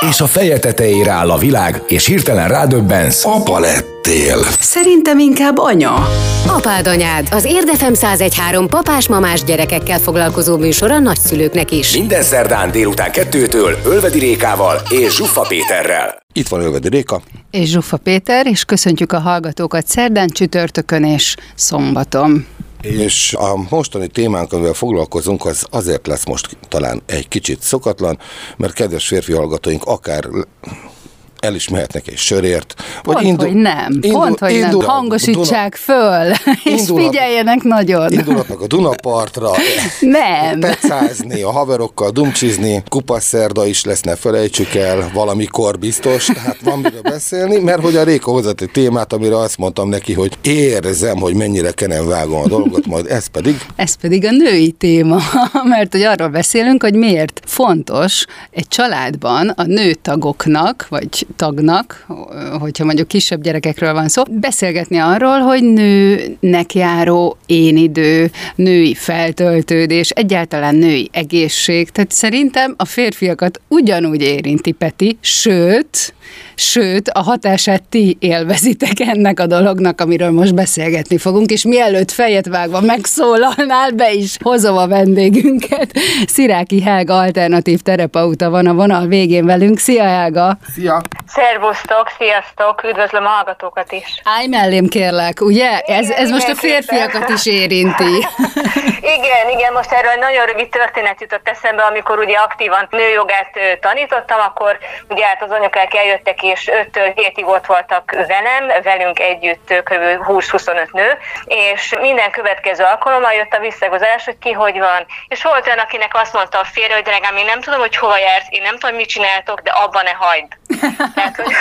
És a feje tetejére áll a világ, és hirtelen rádöbbensz. Apa lettél. Szerintem inkább anya. Apád anyád, az Érdefem 1013 papás-mamás gyerekekkel foglalkozó műsor a nagyszülőknek is. Minden szerdán délután kettőtől Ölvedi Rékával és Zsuffa Péterrel. Itt van Ölvedi Réka. És Zsuffa Péter, és köszöntjük a hallgatókat szerdán, csütörtökön és szombaton. És a mostani témánk, amivel foglalkozunk, az azért lesz most talán egy kicsit szokatlan, mert kedves férfi hallgatóink akár el is mehetnek egy sörért. Pont, indul, hogy nem. Indul, Pont, hogy indul, nem. Hangosítsák Duna, föl, és figyeljenek nagyon. Indulhatnak a Dunapartra. nem. Pecázni, a haverokkal dumcsizni, kupaszerda is lesz, ne felejtsük el, valamikor biztos, tehát van miről beszélni, mert hogy a Réka hozott egy témát, amire azt mondtam neki, hogy érzem, hogy mennyire kenem vágom a dolgot, majd ez pedig... Ez pedig a női téma, mert hogy arról beszélünk, hogy miért fontos egy családban a nőtagoknak, vagy tagnak, hogyha mondjuk kisebb gyerekekről van szó, beszélgetni arról, hogy nőnek járó én idő, női feltöltődés, egyáltalán női egészség. Tehát szerintem a férfiakat ugyanúgy érinti Peti, sőt, sőt, a hatását ti élvezitek ennek a dolognak, amiről most beszélgetni fogunk, és mielőtt fejet vágva megszólalnál, be is hozom a vendégünket. Sziráki Helga alternatív terapeuta van a vonal végén velünk. Szia Helga! Szia! Szervusztok, sziasztok, üdvözlöm a hallgatókat is. Állj mellém kérlek, ugye? Ez, igen, ez most a férfiakat is érinti. igen, igen, most erről egy nagyon rövid történet jutott eszembe, amikor ugye aktívan nőjogát tanítottam, akkor ugye hát az anyukák eljöttek, és 5-től 7-ig ott voltak velem, velünk együtt kb. 20-25 nő, és minden következő alkalommal jött a visszagozás, hogy ki hogy van. És volt olyan, akinek azt mondta a férje, hogy drágám, én nem tudom, hogy hova jársz, én nem tudom, mit csináltok, de abban ne hagyd. Tehát, hogy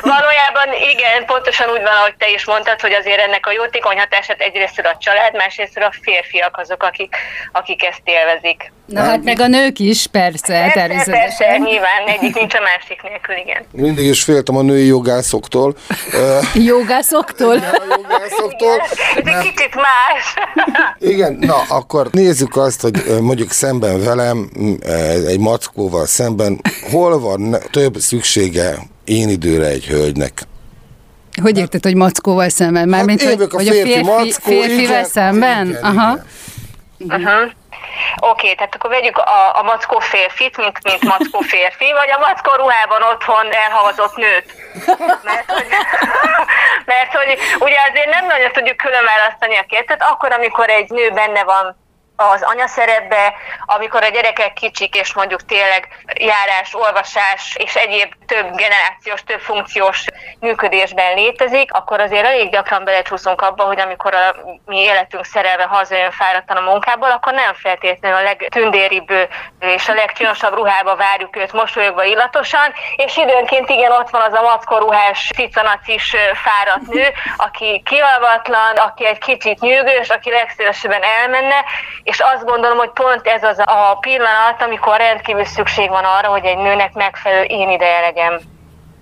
valójában igen, pontosan úgy van, ahogy te is mondtad, hogy azért ennek a jótékony hatását egyrészt a család, másrészt a férfiak azok, akik, akik ezt élvezik. Na hát meg a nők is, persze, természetesen. Persze, nyilván, egyik nincs a másik nélkül, igen. Mindig is féltem a női jogászoktól. jogászoktól? Igen, a jogászoktól. Ez egy kicsit más. Igen, na akkor nézzük azt, hogy mondjuk szemben velem, egy mackóval szemben, hol van több szüksége én időre egy hölgynek? Hogy érted, hogy mackóval szemben? Mármint, hát hogy, a hogy férfi, a férfi, mackó, férfivel igen, szemben? Igen, Aha. Igen. Uh-huh. Oké, tehát akkor vegyük a, a mackó férfit, mint, mint mackó férfi, vagy a mackó ruhában otthon elhavazott nőt. Mert hogy, mert hogy ugye azért nem nagyon tudjuk külön választani a kettőt, akkor, amikor egy nő benne van az anyaszerepbe, amikor a gyerekek kicsik, és mondjuk tényleg járás, olvasás és egyéb több generációs, több funkciós működésben létezik, akkor azért elég gyakran belecsúszunk abba, hogy amikor a mi életünk szerelve hazajön fáradtan a munkából, akkor nem feltétlenül a legtündéribb és a legcsinosabb ruhába várjuk őt mosolyogva illatosan, és időnként igen, ott van az a mackoruhás, cicanacis fáradt nő, aki kialvatlan, aki egy kicsit nyűgös, aki legszívesebben elmenne, és azt gondolom, hogy pont ez az a pillanat, amikor rendkívül szükség van arra, hogy egy nőnek megfelelő én ideje legyen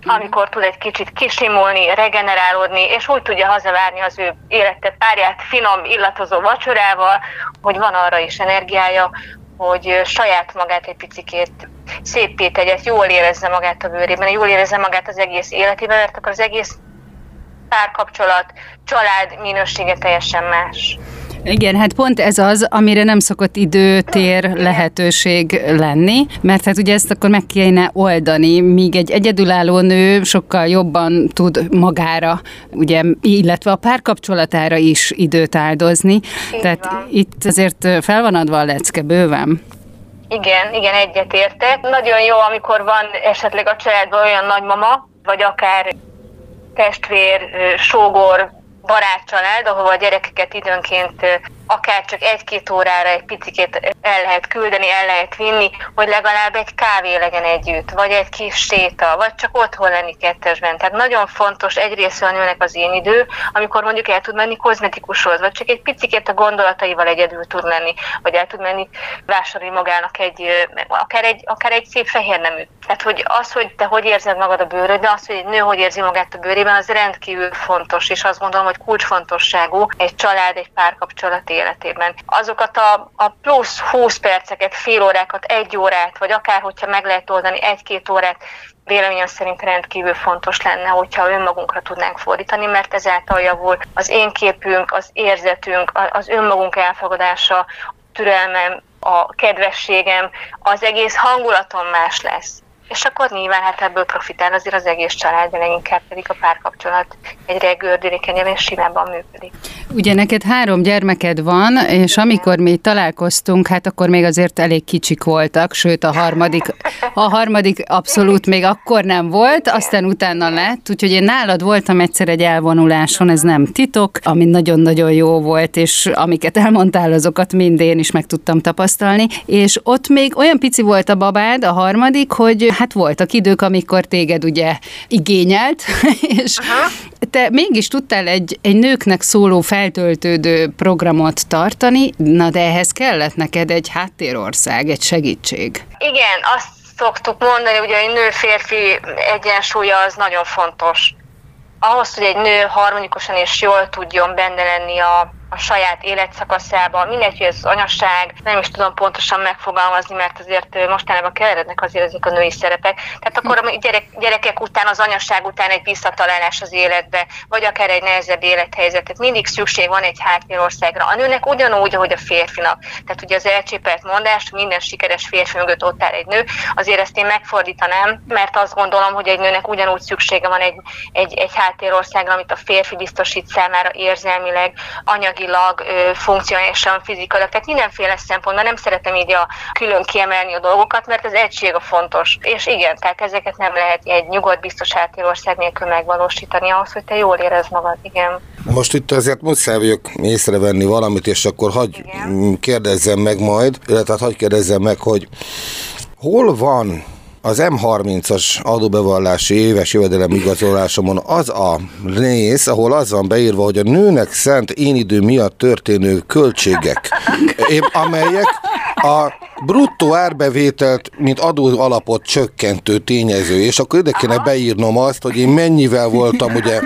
amikor tud egy kicsit kisimulni, regenerálódni, és úgy tudja hazavárni az ő élete párját finom, illatozó vacsorával, hogy van arra is energiája, hogy saját magát egy picikét szépé tegye, jól érezze magát a bőrében, jól érezze magát az egész életében, mert akkor az egész párkapcsolat, család minősége teljesen más. Igen, hát pont ez az, amire nem szokott idő, tér, lehetőség lenni, mert hát ugye ezt akkor meg kéne oldani, míg egy egyedülálló nő sokkal jobban tud magára, ugye, illetve a párkapcsolatára is időt áldozni. Így Tehát van. itt azért fel van adva a lecke bőven. Igen, igen, egyetértek. Nagyon jó, amikor van esetleg a családban olyan nagymama, vagy akár testvér, sógor, barátcsalád, ahova a gyerekeket időnként akár csak egy-két órára egy picit el lehet küldeni, el lehet vinni, hogy legalább egy kávé legyen együtt, vagy egy kis séta, vagy csak otthon lenni kettesben. Tehát nagyon fontos egyrészt a nőnek az én idő, amikor mondjuk el tud menni kozmetikushoz, vagy csak egy picit a gondolataival egyedül tud lenni, vagy el tud menni vásárolni magának egy, akár egy, akár egy szép fehér nemű. Tehát, hogy az, hogy te hogy érzed magad a bőröd, de az, hogy egy nő hogy érzi magát a bőrében, az rendkívül fontos, és azt gondolom, hogy kulcsfontosságú egy család, egy párkapcsolat életében. Azokat a, a plusz 20 perceket, fél órákat, egy órát, vagy akár hogyha meg lehet oldani egy-két órát, véleményem szerint rendkívül fontos lenne, hogyha önmagunkra tudnánk fordítani, mert ezáltal javul az én képünk, az érzetünk, az önmagunk elfogadása, türelmem, a kedvességem, az egész hangulatom más lesz. És akkor nyilván hát ebből profitál azért az egész család, de leginkább pedig a párkapcsolat egyre gördülékenyebb és simában működik. Ugye neked három gyermeked van, és amikor mi találkoztunk, hát akkor még azért elég kicsik voltak, sőt a harmadik, a harmadik abszolút még akkor nem volt, aztán utána lett, úgyhogy én nálad voltam egyszer egy elvonuláson, ez nem titok, ami nagyon-nagyon jó volt, és amiket elmondtál, azokat mind én is meg tudtam tapasztalni, és ott még olyan pici volt a babád, a harmadik, hogy hát voltak idők, amikor téged ugye igényelt, és Aha. te mégis tudtál egy, egy nőknek szóló feltöltődő programot tartani, na de ehhez kellett neked egy háttérország, egy segítség. Igen, azt szoktuk mondani, hogy a nő-férfi egyensúlya az nagyon fontos. Ahhoz, hogy egy nő harmonikusan és jól tudjon benne lenni a a saját életszakaszában, mindegy, hogy ez anyaság, nem is tudom pontosan megfogalmazni, mert azért mostanában keverednek azért ezek a női szerepek. Tehát akkor a gyerek, gyerekek után, az anyaság után egy visszatalálás az életbe, vagy akár egy nehezebb élethelyzet. Tehát mindig szükség van egy háttérországra. A nőnek ugyanúgy, ahogy a férfinak. Tehát ugye az elcsépelt mondás, minden sikeres férfi mögött ott áll egy nő, azért ezt én megfordítanám, mert azt gondolom, hogy egy nőnek ugyanúgy szüksége van egy, egy, egy háttérországra, amit a férfi biztosít számára érzelmileg, anyag anyagilag, funkcionálisan, fizikailag, tehát mindenféle szempontból nem szeretem így a külön kiemelni a dolgokat, mert az egység a fontos. És igen, tehát ezeket nem lehet egy nyugodt, biztos ország nélkül megvalósítani ahhoz, hogy te jól érezd magad, igen. Most itt azért muszáj vagyok észrevenni valamit, és akkor hagyj kérdezzem meg majd, illetve hát hagyj kérdezzem meg, hogy hol van az M30-as adóbevallási éves jövedelem igazolásomon az a rész, ahol az van beírva, hogy a nőnek szent én idő miatt történő költségek, amelyek a bruttó árbevételt, mint adó alapot csökkentő tényező, és akkor ide kéne beírnom azt, hogy én mennyivel voltam, ugye...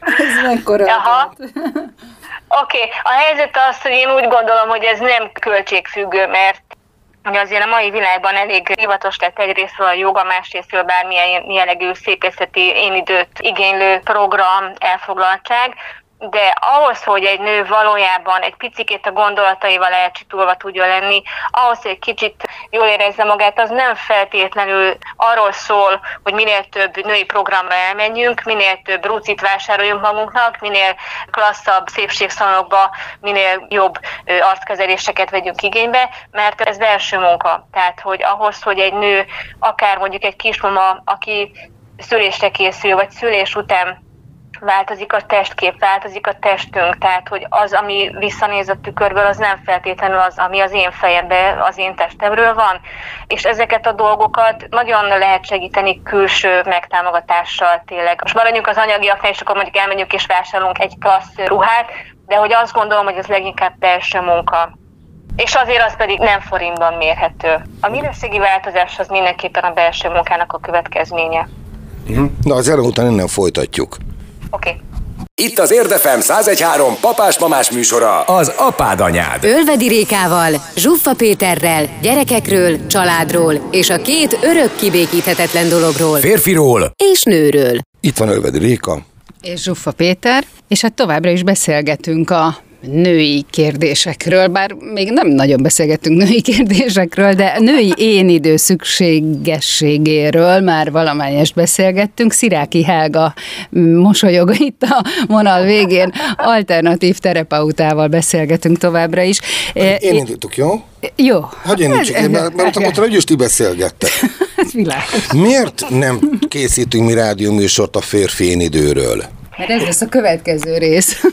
Ez mekkora Oké, okay. a helyzet az, hogy én úgy gondolom, hogy ez nem költségfüggő, mert Ugye azért a mai világban elég hivatos lett egyrésztről a joga, másrésztről bármilyen jellegű szépészeti én időt igénylő program, elfoglaltság, de ahhoz, hogy egy nő valójában egy picikét a gondolataival elcsitulva tudja lenni, ahhoz, hogy egy kicsit jól érezze magát, az nem feltétlenül arról szól, hogy minél több női programra elmenjünk, minél több rucit vásároljunk magunknak, minél klasszabb szépségszalonokba, minél jobb arckezeléseket vegyünk igénybe, mert ez belső munka. Tehát, hogy ahhoz, hogy egy nő, akár mondjuk egy kismama, aki szülésre készül, vagy szülés után változik a testkép, változik a testünk, tehát hogy az, ami visszanéz a tükörből, az nem feltétlenül az, ami az én fejemben, az én testemről van, és ezeket a dolgokat nagyon lehet segíteni külső megtámogatással tényleg. Most maradjunk az anyagiaknál, és akkor mondjuk elmegyünk és vásárolunk egy klassz ruhát, de hogy azt gondolom, hogy ez leginkább belső munka. És azért az pedig nem forintban mérhető. A minőségi változás az mindenképpen a belső munkának a következménye. Na, az után innen folytatjuk. Oké. Okay. Itt az Érdefem 1013 papás-mamás műsora, az apád anyád. Ölvedi Rékával, Zsuffa Péterrel, gyerekekről, családról és a két örök kibékíthetetlen dologról. Férfiról és nőről. Itt van Ölvedi Réka. És Zsuffa Péter, és hát továbbra is beszélgetünk a női kérdésekről, bár még nem nagyon beszélgettünk női kérdésekről, de női én idő szükségességéről már valamelyest beszélgettünk. Sziráki Helga mosolyog itt a vonal végén, alternatív terapeutával beszélgetünk továbbra is. Én indítok, jó? Jó. Hogy én nincs, én, mert, mert ott úgyis ti beszélgettek. Világos. Miért nem készítünk mi rádióműsort a férfi én időről? Mert ez lesz a következő rész.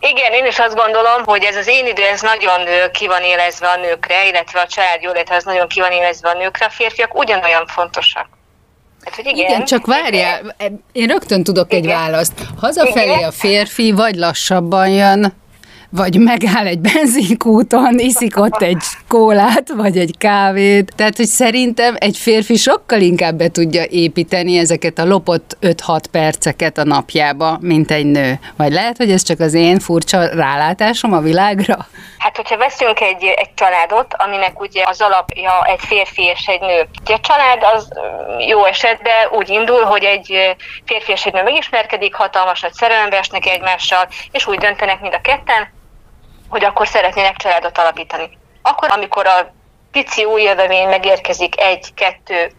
Igen, én is azt gondolom, hogy ez az én idő, ez nagyon ki van élezve a nőkre, illetve a család illetve az nagyon ki van élezve a nőkre, a férfiak ugyanolyan fontosak. Hát, hogy igen, igen, csak várjál, én rögtön tudok igen. egy választ. Hazafelé igen. a férfi vagy lassabban jön, vagy megáll egy benzinkúton, iszik ott egy kólát, vagy egy kávét. Tehát, hogy szerintem egy férfi sokkal inkább be tudja építeni ezeket a lopott 5-6 perceket a napjába, mint egy nő. Vagy lehet, hogy ez csak az én furcsa rálátásom a világra? Hát, hogyha veszünk egy, egy családot, aminek ugye az alapja egy férfi és egy nő. Ugye a család az jó esetben úgy indul, hogy egy férfi és egy nő megismerkedik, hatalmas nagy szerelembe esnek egymással, és úgy döntenek mind a ketten, hogy akkor szeretnének családot alapítani. Akkor, amikor a pici új jövemény megérkezik egy, kettő,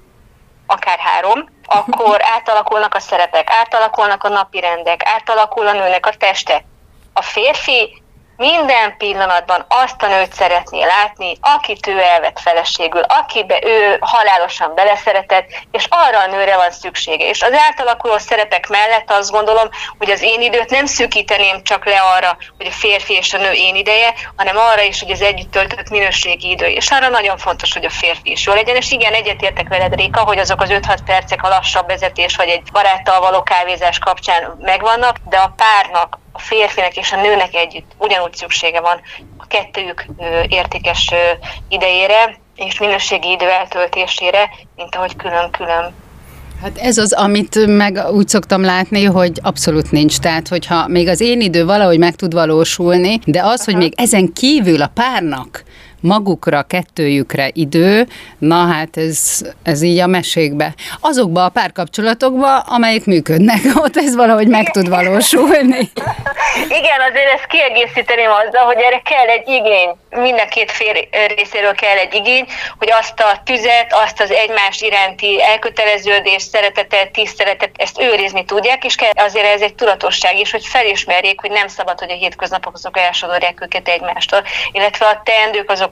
akár három, akkor átalakulnak a szerepek, átalakulnak a napi rendek, átalakul a nőnek a teste. A férfi minden pillanatban azt a nőt szeretné látni, akit ő elvett feleségül, akibe ő halálosan beleszeretett, és arra a nőre van szüksége. És az átalakuló szerepek mellett azt gondolom, hogy az én időt nem szűkíteném csak le arra, hogy a férfi és a nő én ideje, hanem arra is, hogy az együtt töltött minőségi idő. És arra nagyon fontos, hogy a férfi is jó legyen. És igen, egyetértek veled, Réka, hogy azok az 5-6 percek a lassabb vezetés, vagy egy baráttal való kávézás kapcsán megvannak, de a párnak a férfinek és a nőnek együtt ugyanúgy szüksége van a kettőjük értékes idejére és minőségi idő eltöltésére, mint ahogy külön-külön Hát ez az, amit meg úgy szoktam látni, hogy abszolút nincs. Tehát, hogyha még az én idő valahogy meg tud valósulni, de az, hogy még ezen kívül a párnak magukra, kettőjükre idő, na hát ez, ez így a mesékbe. Azokba a párkapcsolatokba, amelyek működnek, ott ez valahogy meg tud valósulni. Igen, azért ezt kiegészíteném azzal, hogy erre kell egy igény, minden két fél részéről kell egy igény, hogy azt a tüzet, azt az egymás iránti elköteleződést, szeretetet, tiszteletet, ezt őrizni tudják, és kell azért ez egy tudatosság is, hogy felismerjék, hogy nem szabad, hogy a hétköznapok azok elsodorják őket egymástól, illetve a teendők azok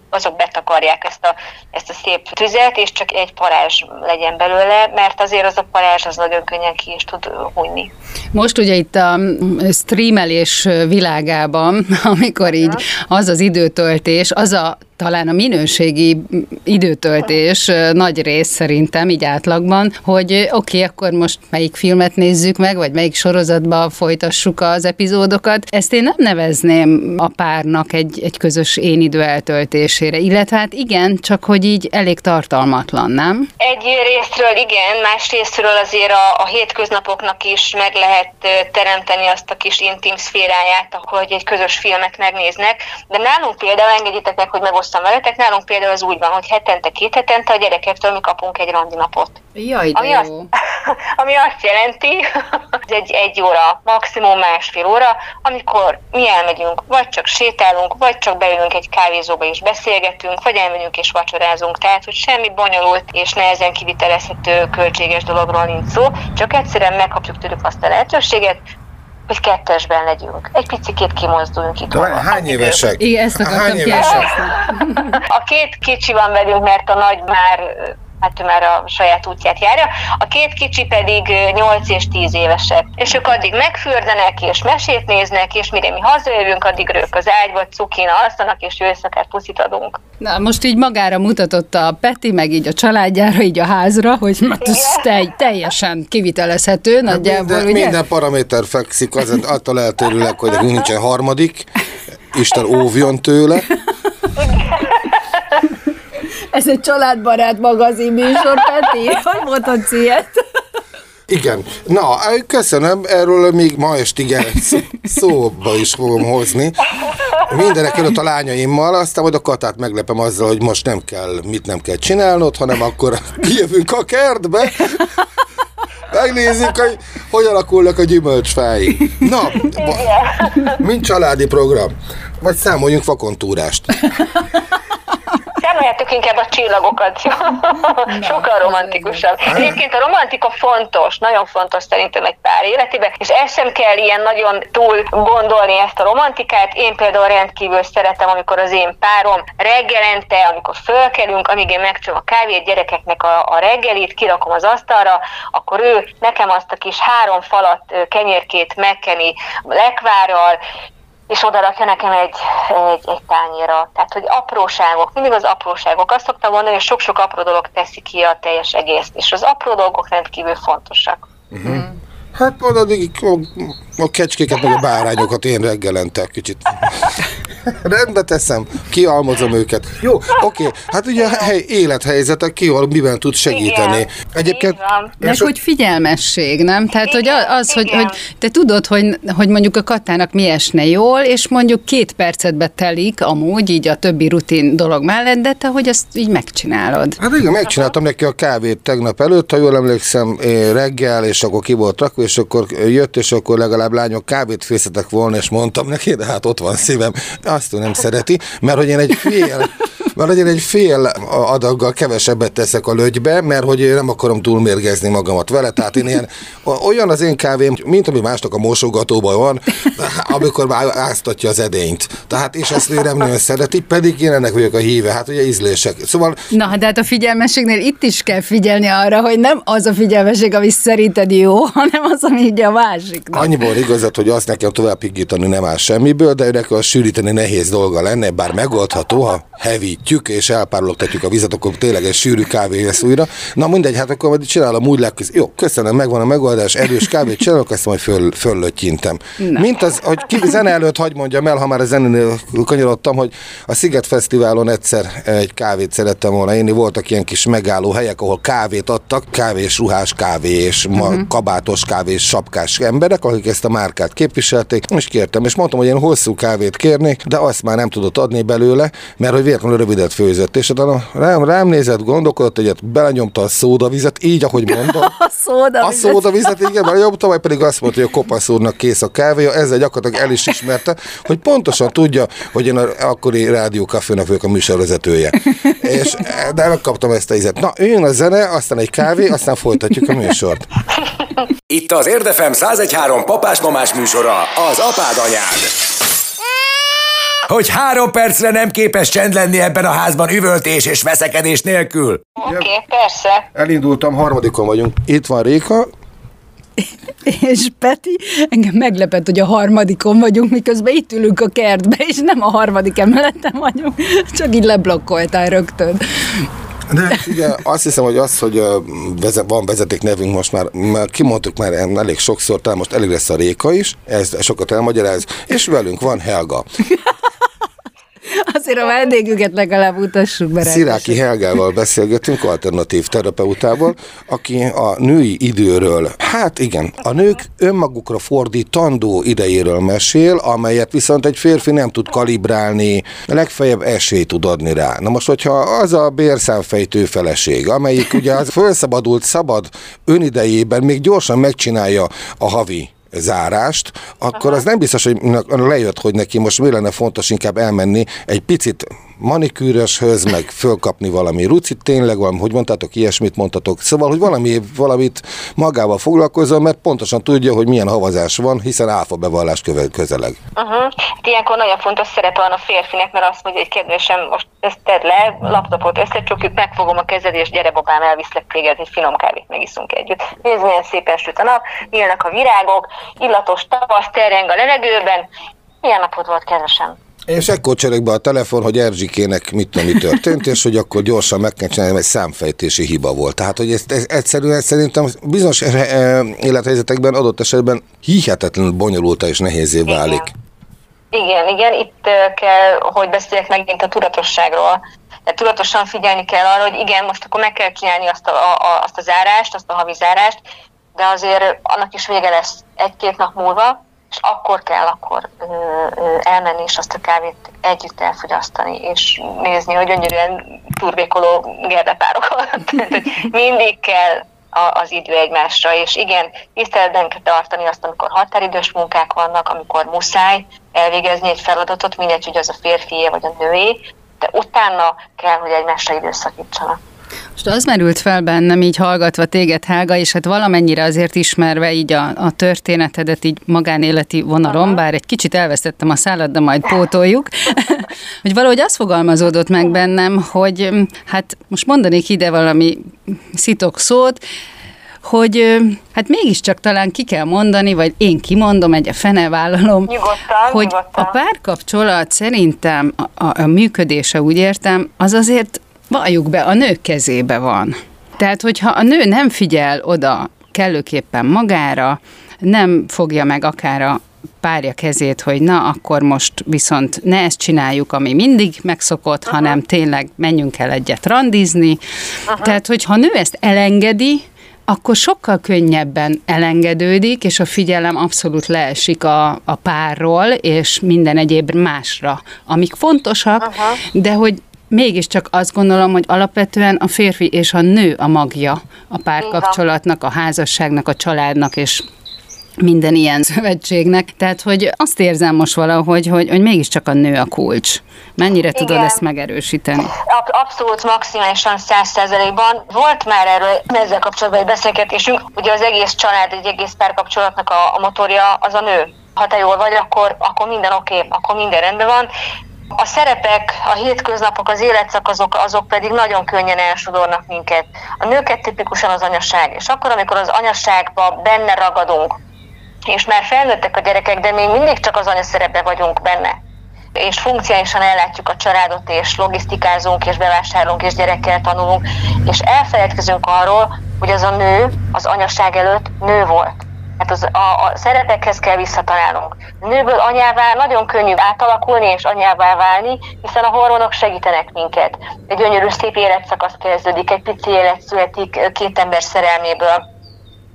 azok betakarják ezt a, ezt a szép tüzet, és csak egy parázs legyen belőle, mert azért az a parázs az nagyon könnyen ki is tud hunyni. Most ugye itt a streamelés világában, amikor így az az időtöltés, az a talán a minőségi időtöltés nagy rész szerintem, így átlagban, hogy oké, okay, akkor most melyik filmet nézzük meg, vagy melyik sorozatba folytassuk az epizódokat. Ezt én nem nevezném a párnak egy, egy közös én idő eltöltésére, illetve hát igen, csak hogy így elég tartalmatlan, nem? Egy részről igen, más részről azért a, a hétköznapoknak is meg lehet teremteni azt a kis intim szféráját, hogy egy közös filmet megnéznek, de nálunk például engedjétek meg, hogy megosztam veletek, nálunk például az úgy van, hogy hetente, két hetente a gyerekektől mi kapunk egy randi napot. Jaj, de ami jó. Azt, ami azt jelenti, hogy egy, egy óra, maximum másfél óra, amikor mi elmegyünk, vagy csak sétálunk, vagy csak beülünk egy kávézóba és beszélgetünk, vagy elmegyünk és vacsorázunk. Tehát, hogy semmi bonyolult és nehezen kivitelezhető költséges dologról nincs szó, csak egyszerűen megkapjuk tőlük azt a lehetőséget, hogy kettesben legyünk. Egy picit kimozduljunk itt. Hány évesek? Igen, ezt Hány évesek? A két kicsi van velünk, mert a nagy már hát ő már a saját útját járja, a két kicsi pedig 8 és 10 évesek. És ők addig megfürdenek, és mesét néznek, és mire mi hazajövünk, addig ők az ágyba cukin alszanak, és őszakát puszit adunk. Na, most így magára mutatott a Peti, meg így a családjára, így a házra, hogy ez te, teljesen kivitelezhető hát nagyjából, minden, ugye? minden paraméter fekszik, az attól eltérőleg, hogy nincsen harmadik, Isten óvjon tőle. Ez egy családbarát magazin műsor, Peti. Hogy mondhatsz ilyet? Igen. Na, köszönöm, erről még ma estig szóba is fogom hozni. Mindenek előtt a lányaimmal, aztán majd a katát meglepem azzal, hogy most nem kell, mit nem kell csinálnod, hanem akkor kijövünk a kertbe, megnézzük, hogy hogy alakulnak a gyümölcsfái. Na, mint családi program. Vagy számoljunk vakontúrást. Számoljátok inkább a csillagokat. Sokkal romantikusabb. Egyébként a romantika fontos, nagyon fontos szerintem egy pár életében, és ez sem kell ilyen nagyon túl gondolni ezt a romantikát. Én például rendkívül szeretem, amikor az én párom reggelente, amikor fölkelünk, amíg én megcsom a kávét, gyerekeknek a, a reggelit, kirakom az asztalra, akkor ő nekem azt a kis három falat kenyérkét megkeni lekvárral, és oda rakja nekem egy, egy, egy tányéra. Tehát, hogy apróságok, mindig az apróságok. Azt szoktam mondani, hogy sok-sok apró dolog teszi ki a teljes egészt, és az apró dolgok rendkívül fontosak. Uh-huh. Hát mondod, a, kecskéket, meg a bárányokat én reggelente kicsit rendbe teszem, kialmozom őket. Jó, oké, hát ugye a hely, élethelyzetek ki, miben tud segíteni. Igen, Egyébként... Meg so... hogy figyelmesség, nem? Tehát, igen, hogy az, hogy, hogy te tudod, hogy, hogy mondjuk a katának mi esne jól, és mondjuk két percetbe telik amúgy, így a többi rutin dolog mellett, de te, hogy ezt így megcsinálod. Hát igen, megcsináltam neki a kávét tegnap előtt, ha jól emlékszem, reggel, és akkor ki volt rakva, és akkor jött, és akkor legalább lányok kávét fészetek volna, és mondtam neki, de hát ott van szívem azt ő nem szereti, mert hogy én egy fél mert legyen egy fél adaggal kevesebbet teszek a lögybe, mert hogy én nem akarom túlmérgezni magamat vele, tehát én ilyen, olyan az én kávém, mint ami másnak a mosogatóban van, amikor már áztatja az edényt. Tehát, és ezt ő nem nagyon szereti, pedig én ennek vagyok a híve, hát ugye ízlések. Szóval... Na, de hát a figyelmességnél itt is kell figyelni arra, hogy nem az a figyelmesség, ami szerinted jó, hanem az, ami ugye a másik. Annyiból igazat, hogy azt nekem tovább higítani nem áll semmiből, de őnek a sűríteni nehéz dolga lenne, bár megoldható, ha heavy melegítjük, és elpárologtatjuk a vizet, akkor tényleg egy sűrű kávé lesz újra. Na mindegy, hát akkor majd csinálom úgy legközelebb. Jó, köszönöm, megvan a megoldás, erős kávét csinálok, ezt majd föl, föllöttyintem. Mint az, hogy ki zene előtt hagy mondjam el, ha már a zenénél kanyarodtam, hogy a Sziget Fesztiválon egyszer egy kávét szerettem volna inni, voltak ilyen kis megálló helyek, ahol kávét adtak, kávés, ruhás kávé és ma, uh-huh. kabátos kávés, sapkás emberek, akik ezt a márkát képviselték, és kértem, és mondtam, hogy én hosszú kávét kérnék, de azt már nem tudott adni belőle, mert hogy véletlenül rövidet főzött, és utána rám, rám nézett, gondolkodott egyet, belenyomta a szódavizet, így, ahogy mondom. a szódavizet. A szódavizet, igen, belenyomta, vagy pedig azt mondta, hogy a kopasz úrnak kész a kávéja, ezzel gyakorlatilag el is ismerte, hogy pontosan tudja, hogy én a akkori rádiókafőnek vagyok a műsorvezetője. és, de megkaptam ezt a izet. Na, jön a zene, aztán egy kávé, aztán folytatjuk a műsort. Itt az Érdefem 1013 papás-mamás műsora, az apád anyád hogy három percre nem képes csend lenni ebben a házban üvöltés és veszekedés nélkül? Oké, okay, persze. Elindultam, harmadikon vagyunk. Itt van Réka, és Peti, engem meglepett, hogy a harmadikon vagyunk, miközben itt ülünk a kertbe, és nem a harmadik emeleten vagyunk, csak így leblokkoltál rögtön. De ugye azt hiszem, hogy az, hogy van vezeték nevünk most már, már kimondtuk már elég sokszor, talán most elég lesz a Réka is, ez sokat elmagyaráz, és velünk van Helga. Azért a vendégüket legalább utassuk be. Sziráki Helgával beszélgetünk, alternatív terapeutával, aki a női időről, hát igen, a nők önmagukra fordítandó idejéről mesél, amelyet viszont egy férfi nem tud kalibrálni, legfeljebb esélyt tud adni rá. Na most, hogyha az a bérszámfejtő feleség, amelyik ugye az felszabadult szabad önidejében még gyorsan megcsinálja a havi zárást, akkor Aha. az nem biztos, hogy lejött, hogy neki most mi lenne fontos inkább elmenni egy picit manikűröshöz, meg fölkapni valami rucit, tényleg valami, hogy mondtátok, ilyesmit mondtatok. Szóval, hogy valami, valamit magával foglalkozom, mert pontosan tudja, hogy milyen havazás van, hiszen álfa bevallás közeleg. Uh-huh. Ilyenkor nagyon fontos szerepe van a férfinek, mert azt mondja, hogy kedvesem, most ezt tedd le, laptopot összecsukjuk, megfogom a kezed, és gyere babám, elviszlek téged, egy finom kávét megiszunk együtt. Nézd, milyen szépen süt a nap, nyílnak a virágok, illatos tavasz tereng a levegőben. Milyen napod volt, kedvesem? És ekkor cserek be a telefon, hogy Erzsikének mit tudom, mi történt, és hogy akkor gyorsan meg kell csinálni, egy számfejtési hiba volt. Tehát, hogy ez, ez egyszerűen szerintem bizonyos eh, élethelyzetekben adott esetben hihetetlenül bonyolulta és nehézé válik. Igen. igen, igen, itt kell, hogy beszéljek megint a tudatosságról. Tehát tudatosan figyelni kell arra, hogy igen, most akkor meg kell csinálni azt a, a, azt a zárást, azt a havi zárást, de azért annak is vége lesz egy-két nap múlva, és akkor kell akkor ö, ö, elmenni és azt a kávét együtt elfogyasztani, és nézni, hogy gyönyörűen turbékoló gerdepárokat. mindig kell a, az idő egymásra, és igen, tiszteletben kell tartani azt, amikor határidős munkák vannak, amikor muszáj elvégezni egy feladatot, mindegy, hogy az a férfié vagy a nőé, de utána kell, hogy egymásra időszakítsanak. Most az merült fel bennem így hallgatva téged, Hága, és hát valamennyire azért ismerve így a, a történetedet így magánéleti vonalon, Aha. bár egy kicsit elvesztettem a szállat, de majd pótoljuk, hogy valahogy az fogalmazódott meg bennem, hogy hát most mondanék ide valami szitok szót, hogy hát mégiscsak talán ki kell mondani, vagy én kimondom, egy a fene vállalom, nyugodtan, hogy nyugodtan. a párkapcsolat szerintem a, a, a működése, úgy értem, az azért valljuk be, a nők kezébe van. Tehát, hogyha a nő nem figyel oda kellőképpen magára, nem fogja meg akár a párja kezét, hogy na, akkor most viszont ne ezt csináljuk, ami mindig megszokott, uh-huh. hanem tényleg menjünk el egyet randizni. Uh-huh. Tehát, hogyha a nő ezt elengedi, akkor sokkal könnyebben elengedődik, és a figyelem abszolút leesik a, a párról, és minden egyéb másra, amik fontosak, uh-huh. de hogy mégiscsak azt gondolom, hogy alapvetően a férfi és a nő a magja a párkapcsolatnak, a házasságnak, a családnak, és minden ilyen szövetségnek. Tehát, hogy azt érzem most valahogy, hogy, hogy mégiscsak a nő a kulcs. Mennyire Igen. tudod ezt megerősíteni? Abszolút maximálisan száz százalékban. Volt már erről ezzel kapcsolatban egy beszélgetésünk, ugye az egész család, egy egész párkapcsolatnak a, a motorja az a nő. Ha te jól vagy, akkor, akkor minden oké, okay, akkor minden rendben van. A szerepek, a hétköznapok, az életszakaszok, azok pedig nagyon könnyen elsodornak minket. A nőket tipikusan az anyaság, és akkor, amikor az anyasságba benne ragadunk, és már felnőttek a gyerekek, de még mindig csak az anyaszerepben vagyunk benne, és funkciálisan ellátjuk a családot, és logisztikázunk, és bevásárolunk, és gyerekkel tanulunk, és elfeledkezünk arról, hogy az a nő az anyaság előtt nő volt. Hát az, a, a szerepekhez kell visszatalálnunk. Nőből anyává nagyon könnyű átalakulni és anyává válni, hiszen a hormonok segítenek minket. Egy gyönyörű szép életszakasz kezdődik, egy pici élet születik két ember szerelméből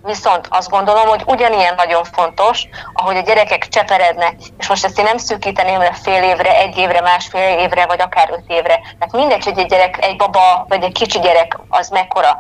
Viszont azt gondolom, hogy ugyanilyen nagyon fontos, ahogy a gyerekek cseperednek, és most ezt én nem szűkíteném le fél évre, egy évre, másfél évre, vagy akár öt évre. Tehát mindegy, hogy egy gyerek, egy baba, vagy egy kicsi gyerek, az mekkora.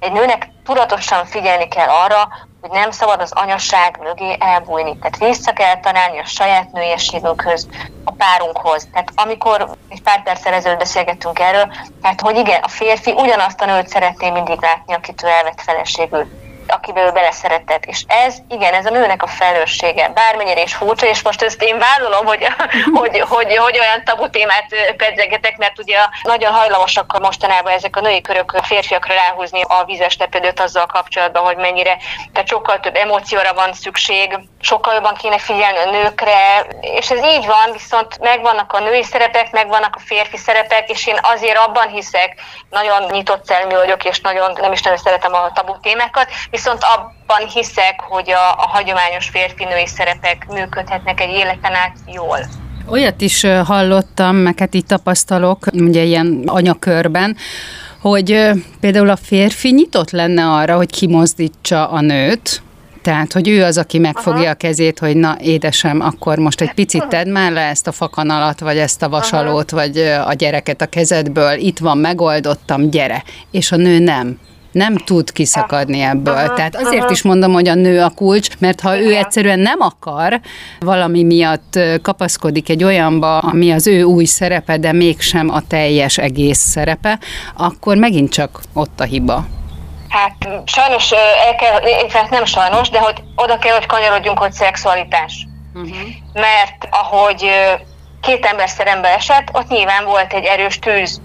Egy nőnek tudatosan figyelni kell arra, hogy nem szabad az anyasság mögé elbújni. Tehát vissza kell találni a saját nőiességünkhöz, a párunkhoz. Tehát amikor egy pár perccel ezelőtt beszélgettünk erről, tehát hogy igen, a férfi ugyanazt a nőt szeretné mindig látni, akit ő elvett feleségül akiben ő beleszeretett. És ez, igen, ez a nőnek a felelőssége. Bármennyire is furcsa, és most ezt én vállalom, hogy, hogy, hogy, hogy olyan tabu témát pedzegetek, mert ugye nagyon hajlamosak mostanában ezek a női körök férfiakra ráhúzni a vízes tepedőt azzal kapcsolatban, hogy mennyire, tehát sokkal több emócióra van szükség, sokkal jobban kéne figyelni a nőkre, és ez így van, viszont megvannak a női szerepek, megvannak a férfi szerepek, és én azért abban hiszek, nagyon nyitott szelmű vagyok, és nagyon nem is nagyon szeretem a tabu témákat, viszont abban hiszek, hogy a, a hagyományos férfi-női szerepek működhetnek egy életen át jól. Olyat is hallottam, meg hát így tapasztalok, ugye ilyen anyakörben, hogy például a férfi nyitott lenne arra, hogy kimozdítsa a nőt, tehát, hogy ő az, aki megfogja Aha. a kezét, hogy na, édesem, akkor most egy picit tedd már le ezt a fakanalat, vagy ezt a vasalót, Aha. vagy a gyereket a kezedből, itt van, megoldottam, gyere. És a nő nem nem tud kiszakadni ebből. Uh-huh, Tehát azért uh-huh. is mondom, hogy a nő a kulcs, mert ha Igen. ő egyszerűen nem akar, valami miatt kapaszkodik egy olyanba, ami az ő új szerepe, de mégsem a teljes egész szerepe, akkor megint csak ott a hiba. Hát sajnos el kell, hát nem sajnos, de hogy oda kell, hogy kanyarodjunk, hogy szexualitás. Uh-huh. Mert ahogy két ember szerembe esett, ott nyilván volt egy erős tűz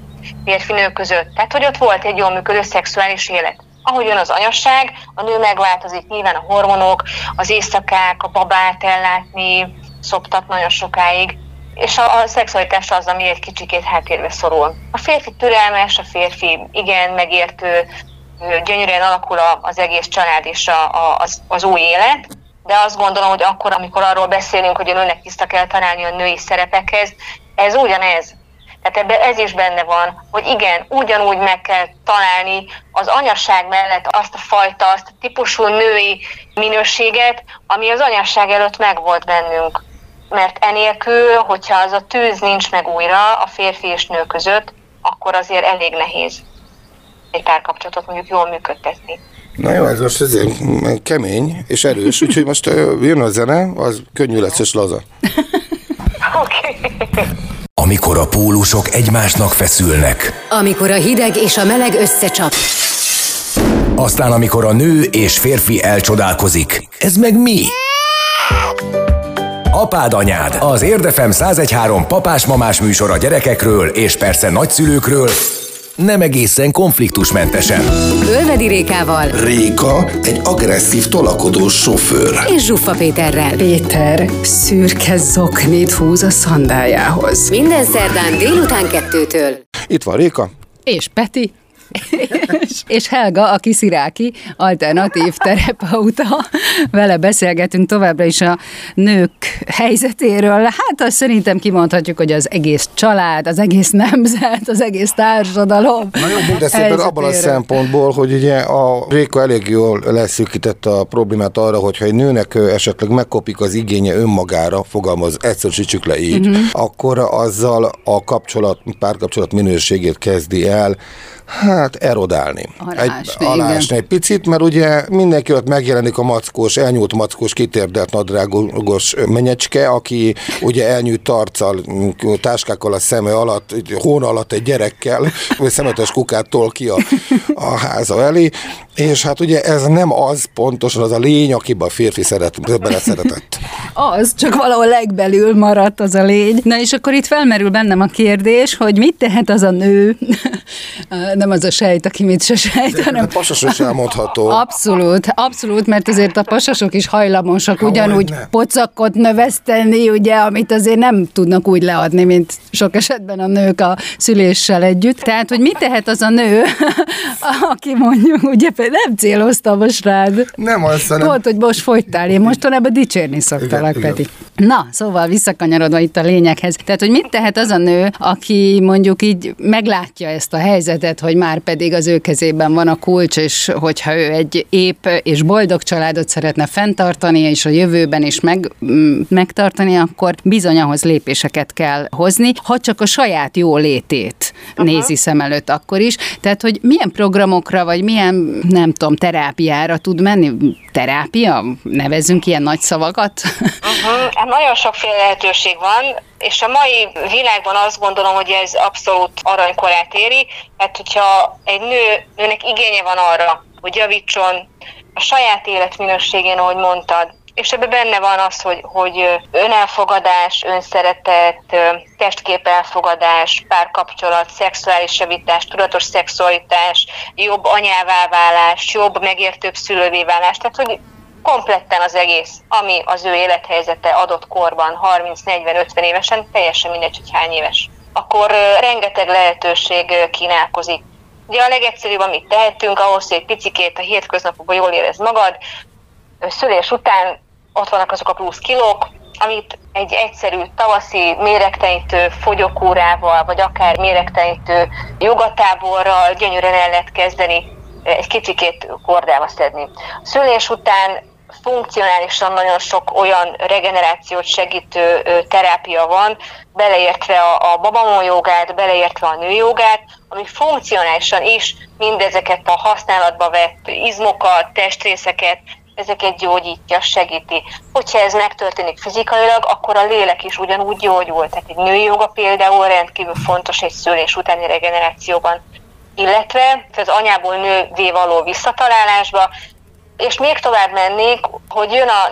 férfi-nő között. Tehát, hogy ott volt egy jól működő szexuális élet. Ahogy jön az anyasság, a nő megváltozik, nyilván a hormonok, az éjszakák, a babát ellátni, szoptat nagyon sokáig, és a, a szexualitás az, ami egy kicsikét háttérbe szorul. A férfi türelmes, a férfi igen megértő, gyönyörűen alakul az egész család és a, a, az, az új élet, de azt gondolom, hogy akkor, amikor arról beszélünk, hogy a nőnek vissza kell találni a női szerepekhez, ez ugyanez. Tehát ebben ez is benne van, hogy igen, ugyanúgy meg kell találni az anyasság mellett azt a fajta, azt a típusú női minőséget, ami az anyasság előtt megvolt bennünk. Mert enélkül, hogyha az a tűz nincs meg újra a férfi és nő között, akkor azért elég nehéz egy párkapcsolatot mondjuk jól működtetni. Na jó, ez most azért kemény és erős, úgyhogy most jön a zene, az könnyű lesz és laza. Oké. Okay. Amikor a pólusok egymásnak feszülnek. Amikor a hideg és a meleg összecsap. Aztán amikor a nő és férfi elcsodálkozik. Ez meg mi? Apád anyád, az Érdefem 1013 papás-mamás műsor a gyerekekről és persze nagyszülőkről, nem egészen konfliktusmentesen. Ölvedi Rékával Réka egy agresszív tolakodó sofőr. és Zsuffa Péterrel. Péter szürke zoknit húz a szandájához. Minden szerdán délután kettőtől. Itt van Réka. És Peti, és, és Helga, aki sziráki, alternatív terapeuta. Vele beszélgetünk továbbra is a nők helyzetéről. Hát azt szerintem kimondhatjuk, hogy az egész család, az egész nemzet, az egész társadalom. Na jó, de szépen abban a szempontból, hogy ugye a Réka elég jól leszűkítette a problémát arra, hogyha egy nőnek esetleg megkopik az igénye önmagára, fogalmaz, egyszerűsítsük le így, uh-huh. akkor azzal a kapcsolat, párkapcsolat minőségét kezdi el Hát erodálni. Alásni, egy, alásni egy picit, mert ugye mindenki ott megjelenik a mackós, elnyúlt mackós, kitérdelt nadrágos menyecske, aki ugye elnyújt arccal, táskákkal a szeme alatt, hón alatt egy gyerekkel, vagy szemetes kukát tol ki a, a háza elé, és hát ugye ez nem az pontosan az a lény, akiben a férfi szeret, beleszeretett. Az, csak valahol legbelül maradt az a lény. Na és akkor itt felmerül bennem a kérdés, hogy mit tehet az a nő, nem az a sejt, aki mit se sejt, hanem A pasasra is elmondható. Abszolút, abszolút, mert azért a pasasok is hajlamosak Hogyne. ugyanúgy pocakot növeszteni, ugye, amit azért nem tudnak úgy leadni, mint sok esetben a nők a szüléssel együtt. Tehát, hogy mit tehet az a nő, aki mondjuk, ugye nem céloztam most rád. Nem az, hanem... Volt, hogy most fogytál, én mostanában dicsérni szoktalak, Igen, Peti. Na, szóval visszakanyarodva itt a lényeghez. Tehát, hogy mit tehet az a nő, aki mondjuk így meglátja ezt a helyzetet, hogy már pedig az ő kezében van a kulcs, és hogyha ő egy ép és boldog családot szeretne fenntartani, és a jövőben is meg, m, megtartani, akkor bizony ahhoz lépéseket kell hozni, ha csak a saját jó létét uh-huh. nézi szem előtt akkor is. Tehát, hogy milyen programokra, vagy milyen, nem tudom, terápiára tud menni? Terápia? Nevezzünk ilyen nagy szavakat? Uh-huh. Hát nagyon sokféle lehetőség van, és a mai világban azt gondolom, hogy ez abszolút aranykorát éri, mert hogyha egy nő, nőnek igénye van arra, hogy javítson a saját életminőségén, ahogy mondtad, és ebben benne van az, hogy, hogy önelfogadás, önszeretet, testkép elfogadás, párkapcsolat, szexuális javítás, tudatos szexualitás, jobb anyává válás, jobb, megértőbb szülővé válás. Tehát, hogy kompletten az egész, ami az ő élethelyzete adott korban, 30-40-50 évesen, teljesen mindegy, hogy hány éves. Akkor rengeteg lehetőség kínálkozik. Ugye a legegyszerűbb, amit tehetünk, ahhoz, hogy egy picikét a hétköznapokban jól érez magad, szülés után ott vannak azok a plusz kilók, amit egy egyszerű tavaszi méregtelenítő fogyókúrával, vagy akár méregtelenítő jogatáborral gyönyörűen el lehet kezdeni egy kicsikét kordába szedni. A szülés után funkcionálisan nagyon sok olyan regenerációt segítő terápia van, beleértve a, a babamó jogát, beleértve a nőjogát, ami funkcionálisan is mindezeket a használatba vett izmokat, testrészeket, ezeket gyógyítja, segíti. Hogyha ez megtörténik fizikailag, akkor a lélek is ugyanúgy gyógyul. Tehát egy női joga például rendkívül fontos egy szülés utáni regenerációban illetve az anyából nővé való visszatalálásba, és még tovább mennék, hogy jön a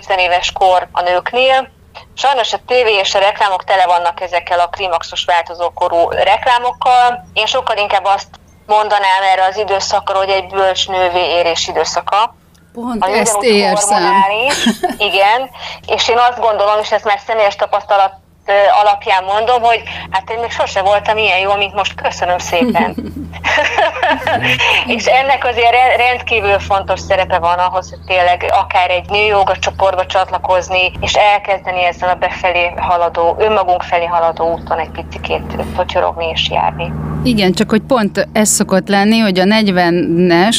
40-50 éves kor a nőknél, Sajnos a tévé és a reklámok tele vannak ezekkel a klímaxos változókorú reklámokkal. Én sokkal inkább azt mondanám erre az időszakra, hogy egy bölcs nővé érés időszaka. Pont Ami ezt érzem. igen, és én azt gondolom, és ezt már személyes tapasztalat alapján mondom, hogy hát én még sose voltam ilyen jó, mint most. Köszönöm szépen. és ennek azért re- rendkívül fontos szerepe van ahhoz, hogy tényleg akár egy nőjoga csoportba csatlakozni, és elkezdeni ezzel a befelé haladó, önmagunk felé haladó úton egy picit potyorogni és járni. Igen, csak hogy pont ez szokott lenni, hogy a 40-es,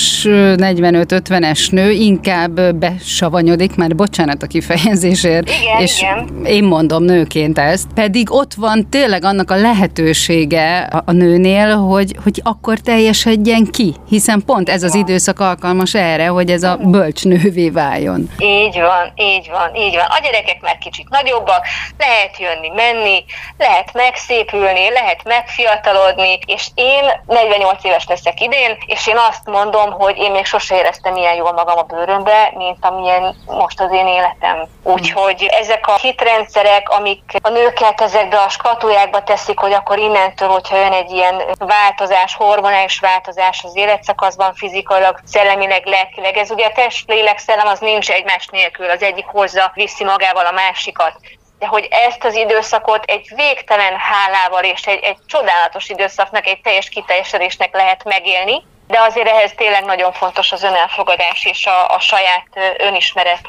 45-50-es nő inkább besavanyodik, már bocsánat a kifejezésért, Igen, és igen. én mondom nőként ezt, pedig ott van tényleg annak a lehetősége a, a nőnél, hogy, hogy akkor teljesedjen ki, hiszen pont ez az időszak alkalmas erre, hogy ez a bölcs nővé váljon. Így van, így van, így van. A gyerekek már kicsit nagyobbak, lehet jönni, menni, lehet megszépülni, lehet megfiatalodni, és én 48 éves leszek idén, és én azt mondom, hogy én még sose éreztem ilyen jól magam a bőrömbe, mint amilyen most az én életem. Úgyhogy ezek a hitrendszerek, amik a nőket ezekbe a skatujákba teszik, hogy akkor innentől, hogyha jön egy ilyen változás, hormonális változás az életszakaszban, fizikailag, szellemileg, lelkileg, ez ugye a test, lélek, szellem az nincs egymás nélkül, az egyik hozza, viszi magával a másikat de hogy ezt az időszakot egy végtelen hálával és egy, egy csodálatos időszaknak, egy teljes kiteljesedésnek lehet megélni, de azért ehhez tényleg nagyon fontos az önelfogadás és a, a saját önismeret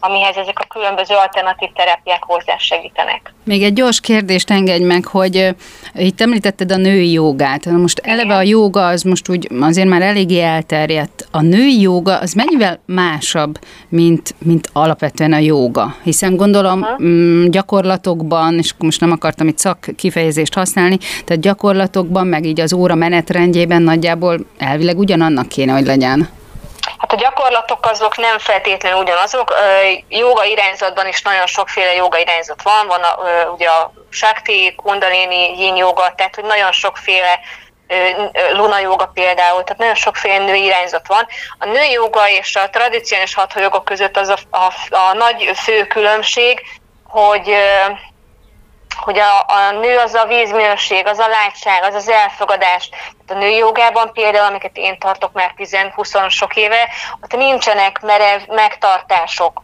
amihez ezek a különböző alternatív terápiák hozzásegítenek. Még egy gyors kérdést engedj meg, hogy itt említetted a női jogát. Na most eleve a joga az most úgy azért már eléggé elterjedt. A női joga az mennyivel másabb, mint, mint alapvetően a joga? Hiszen gondolom uh-huh. gyakorlatokban, és most nem akartam itt szak kifejezést használni, tehát gyakorlatokban, meg így az óra menetrendjében nagyjából elvileg ugyanannak kéne, hogy legyen. Hát a gyakorlatok azok nem feltétlenül ugyanazok. Joga irányzatban is nagyon sokféle joga irányzat van. Van a, ugye a Shakti, Kundalini, Yin joga, tehát hogy nagyon sokféle Luna joga például, tehát nagyon sokféle női irányzat van. A női joga és a tradicionális hatha joga között az a, a, a nagy fő különbség, hogy hogy a, a nő az a vízminőség, az a látság, az az elfogadás. A női jogában például, amiket én tartok már 10-20 sok éve, ott nincsenek merev megtartások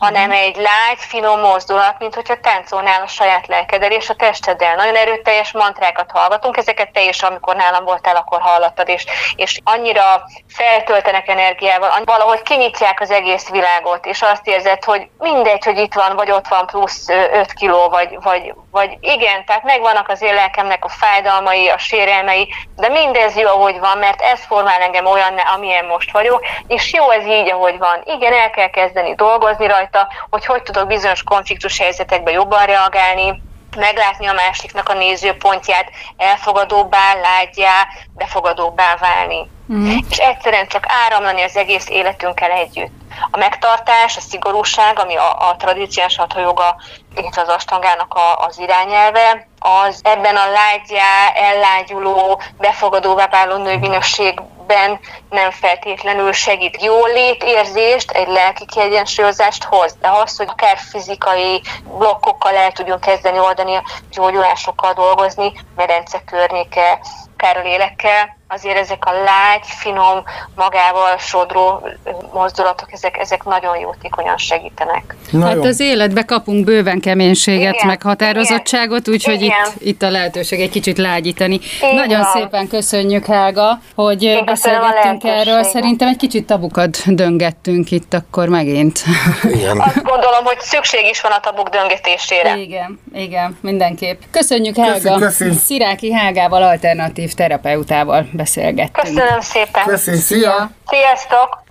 hanem egy lágy, finom mozdulat, mint hogyha táncolnál a saját lelkedel és a testeddel. Nagyon erőteljes mantrákat hallgatunk, ezeket te is, amikor nálam voltál, akkor hallottad, és, és annyira feltöltenek energiával, valahogy kinyitják az egész világot, és azt érzed, hogy mindegy, hogy itt van, vagy ott van plusz 5 kiló, vagy, vagy, vagy igen, tehát megvannak az én lelkemnek a fájdalmai, a sérelmei, de mindez jó, ahogy van, mert ez formál engem olyan, amilyen most vagyok, és jó ez így, ahogy van. Igen, el kell kezdeni dolgozni rajta, rajta, hogy hogy tudok bizonyos konfliktus helyzetekben jobban reagálni, meglátni a másiknak a nézőpontját, elfogadóbbá, lágyjá, befogadóbbá válni. Mm. És egyszerűen csak áramlani az egész életünkkel együtt. A megtartás, a szigorúság, ami a, a tradíciós hathajoga, illetve az astangának a, az irányelve, az ebben a lágyjá, ellágyuló, befogadóvá váló nővinösség ebben nem feltétlenül segít. Jó létérzést, egy lelki kiegyensúlyozást hoz, de az, hogy akár fizikai blokkokkal el tudjunk kezdeni oldani, gyógyulásokkal dolgozni, medence környéke, akár a lélekkel, azért ezek a lágy, finom, magával sodró mozdulatok, ezek, ezek nagyon jótékonyan segítenek. Na hát jó. az életbe kapunk bőven keménységet, igen, meg határozottságot, úgyhogy itt, itt a lehetőség egy kicsit lágyítani. Igen. nagyon szépen köszönjük, Helga, hogy Én beszélgettünk erről. Szerintem egy kicsit tabukat döngettünk itt akkor megint. Igen. Azt gondolom, hogy szükség is van a tabuk döngetésére. Igen, igen, mindenképp. Köszönjük, Helga. Köszönjük, köszönjük. Sziráki Helgával, alternatív terapeutával beszélgettünk. Köszönöm szépen. Köszönjük, szia! Sziasztok!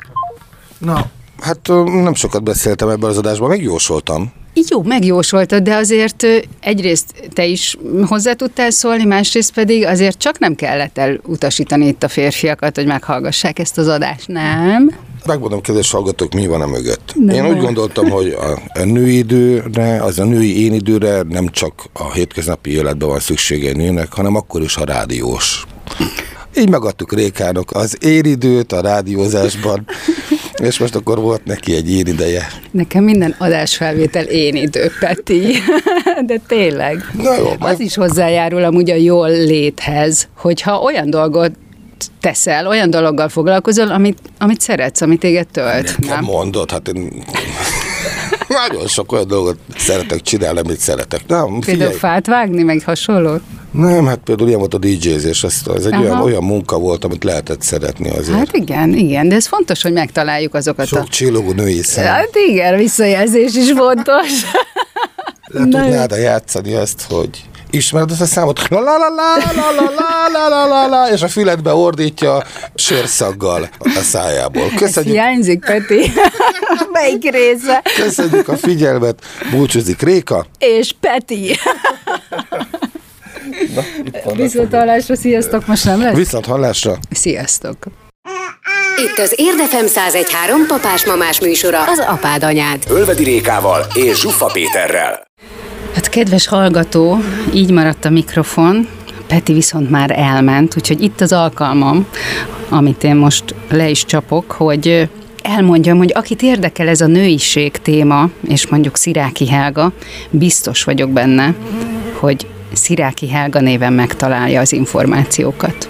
Na, hát nem sokat beszéltem ebben az adásban, megjósoltam. Jó, megjósoltad, de azért egyrészt te is hozzá tudtál szólni, másrészt pedig azért csak nem kellett elutasítani itt a férfiakat, hogy meghallgassák ezt az adást, nem? Megmondom, kedves hallgatók, mi van a mögött. Nem Én úgy gondoltam, hogy a, a női időre, az a női én időre nem csak a hétköznapi életben van szüksége nőnek, hanem akkor is a rádiós. Így megadtuk Rékának az éridőt a rádiózásban, és most akkor volt neki egy érideje. Nekem minden adásfelvétel én idő, Peti. De tényleg. Na jó, Az meg... is hozzájárul amúgy a jól léthez, hogyha olyan dolgot teszel, olyan dologgal foglalkozol, amit, amit szeretsz, amit téged tölt. Nem, nem? mondod, hát én nagyon sok olyan dolgot szeretek csinálni, amit szeretek. Nem, például fát vágni, meg hasonló? Nem, hát például ilyen volt a DJ-zés, ez, ez egy olyan, olyan munka volt, amit lehetett szeretni azért. Hát igen, igen, de ez fontos, hogy megtaláljuk azokat Sok a... csillogó női szem. Hát igen, visszajelzés is fontos. Le tudnád játszani azt, hogy ismered ezt a számot? La la la la la la la la la és a füledbe ordítja sörszaggal a szájából. Köszönjük, Hiányzik, Peti. Melyik része? köszönjük a figyelmet, búcsúzik Réka. És Peti. Viszont hallásra, sziasztok, most nem lesz? Viszont hallásra. Sziasztok. Itt az Érdefem 1013 papás-mamás műsora, az apád anyád. Ölvedi Rékával és Zsuffa Péterrel. Hát kedves hallgató, így maradt a mikrofon, Peti viszont már elment, úgyhogy itt az alkalmam, amit én most le is csapok, hogy elmondjam, hogy akit érdekel ez a nőiség téma, és mondjuk Sziráki Helga, biztos vagyok benne, hogy Sziráki Helga néven megtalálja az információkat.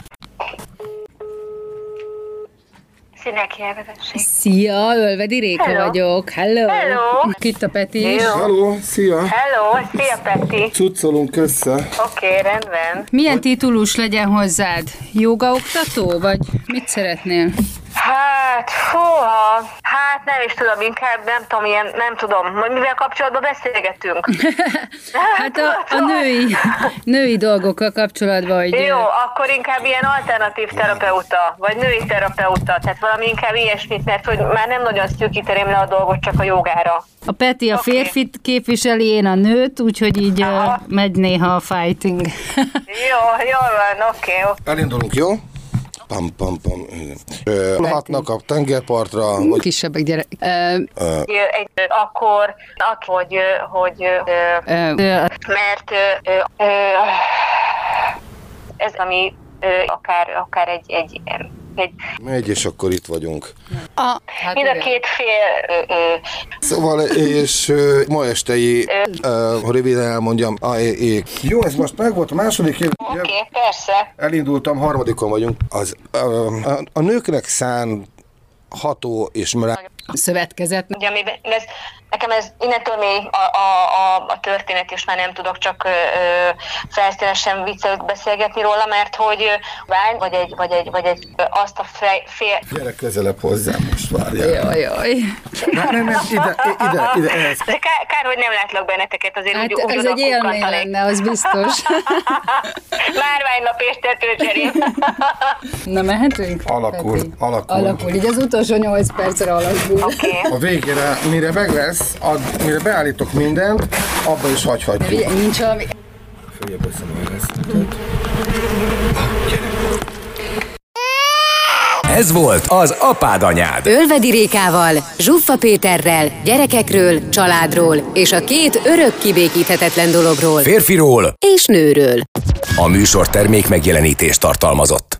Elvezesség. Szia, Ölvedi Réka Hello. vagyok. Hello. Hello. Itt a Peti is. Jó. Halló, szia! Hello, szia Peti. Cuccolunk össze. Oké, okay, rendben. Milyen titulus legyen hozzád? Jogaoktató, vagy mit szeretnél? Hát, húha, hát nem is tudom, inkább nem tudom, ilyen, nem tudom, hogy mivel kapcsolatban beszélgetünk. Hát a, a női, női dolgokkal kapcsolatban, hogy... Jó, akkor inkább ilyen alternatív terapeuta, vagy női terapeuta, tehát valami inkább ilyesmit, mert hogy már nem nagyon szűkíteném le a dolgot csak a jogára. A Peti a Oké. férfit képviseli, én a nőt, úgyhogy így uh, megy néha a fighting. Jó, jól van, oké, oké. Elindulunk, jó? Pam, pam, pam. Hatnak a tengerpartra, vagy Kisebbek gyerek. Uh, akkor, at, hogy, hogy, uh, mert ez ami akár, akár egy, egy, egy megy, és akkor itt vagyunk. a, hát mind a igen. két fél ö, ö, Szóval, és ma estei, ha röviden elmondjam, a, é, Jó, ez most meg volt a második év. Oké, okay, persze. Elindultam, harmadikon vagyunk. Az, ö, a, a nőknek szán ható és mrá... szövetkezet. Ugye, amiben, ez, nekem ez innentől még a, a, a, a történet, és már nem tudok csak felszínesen viccelőt beszélgetni róla, mert hogy vágy, vagy egy, vagy egy, vagy egy azt a fej, fél, Gyere közelebb hozzám, most várjál. Jaj, jaj. Nem, nem, nem, ide, ide, ide, ez. De kár, kár, hogy nem látlak benneteket, azért Hát úgy, úgy ez egy élmény lenne, az biztos. Márványnap és tetőcserén. Na mehetünk? Alakul, Peti? alakul. Alakul, így az utolsó 8 percre alakul. Oké. A végére, mire meg lesz, ad, mire beállítok mindent, abba is hagyhatjuk. Nincs valami... Följebb veszem a lesz. Ez volt az apád anyád. Ölvedi Rékával, Zsuffa Péterrel, gyerekekről, családról és a két örök kibékíthetetlen dologról Férfiról és nőről. a műsor termék megjelenítést tartalmazott.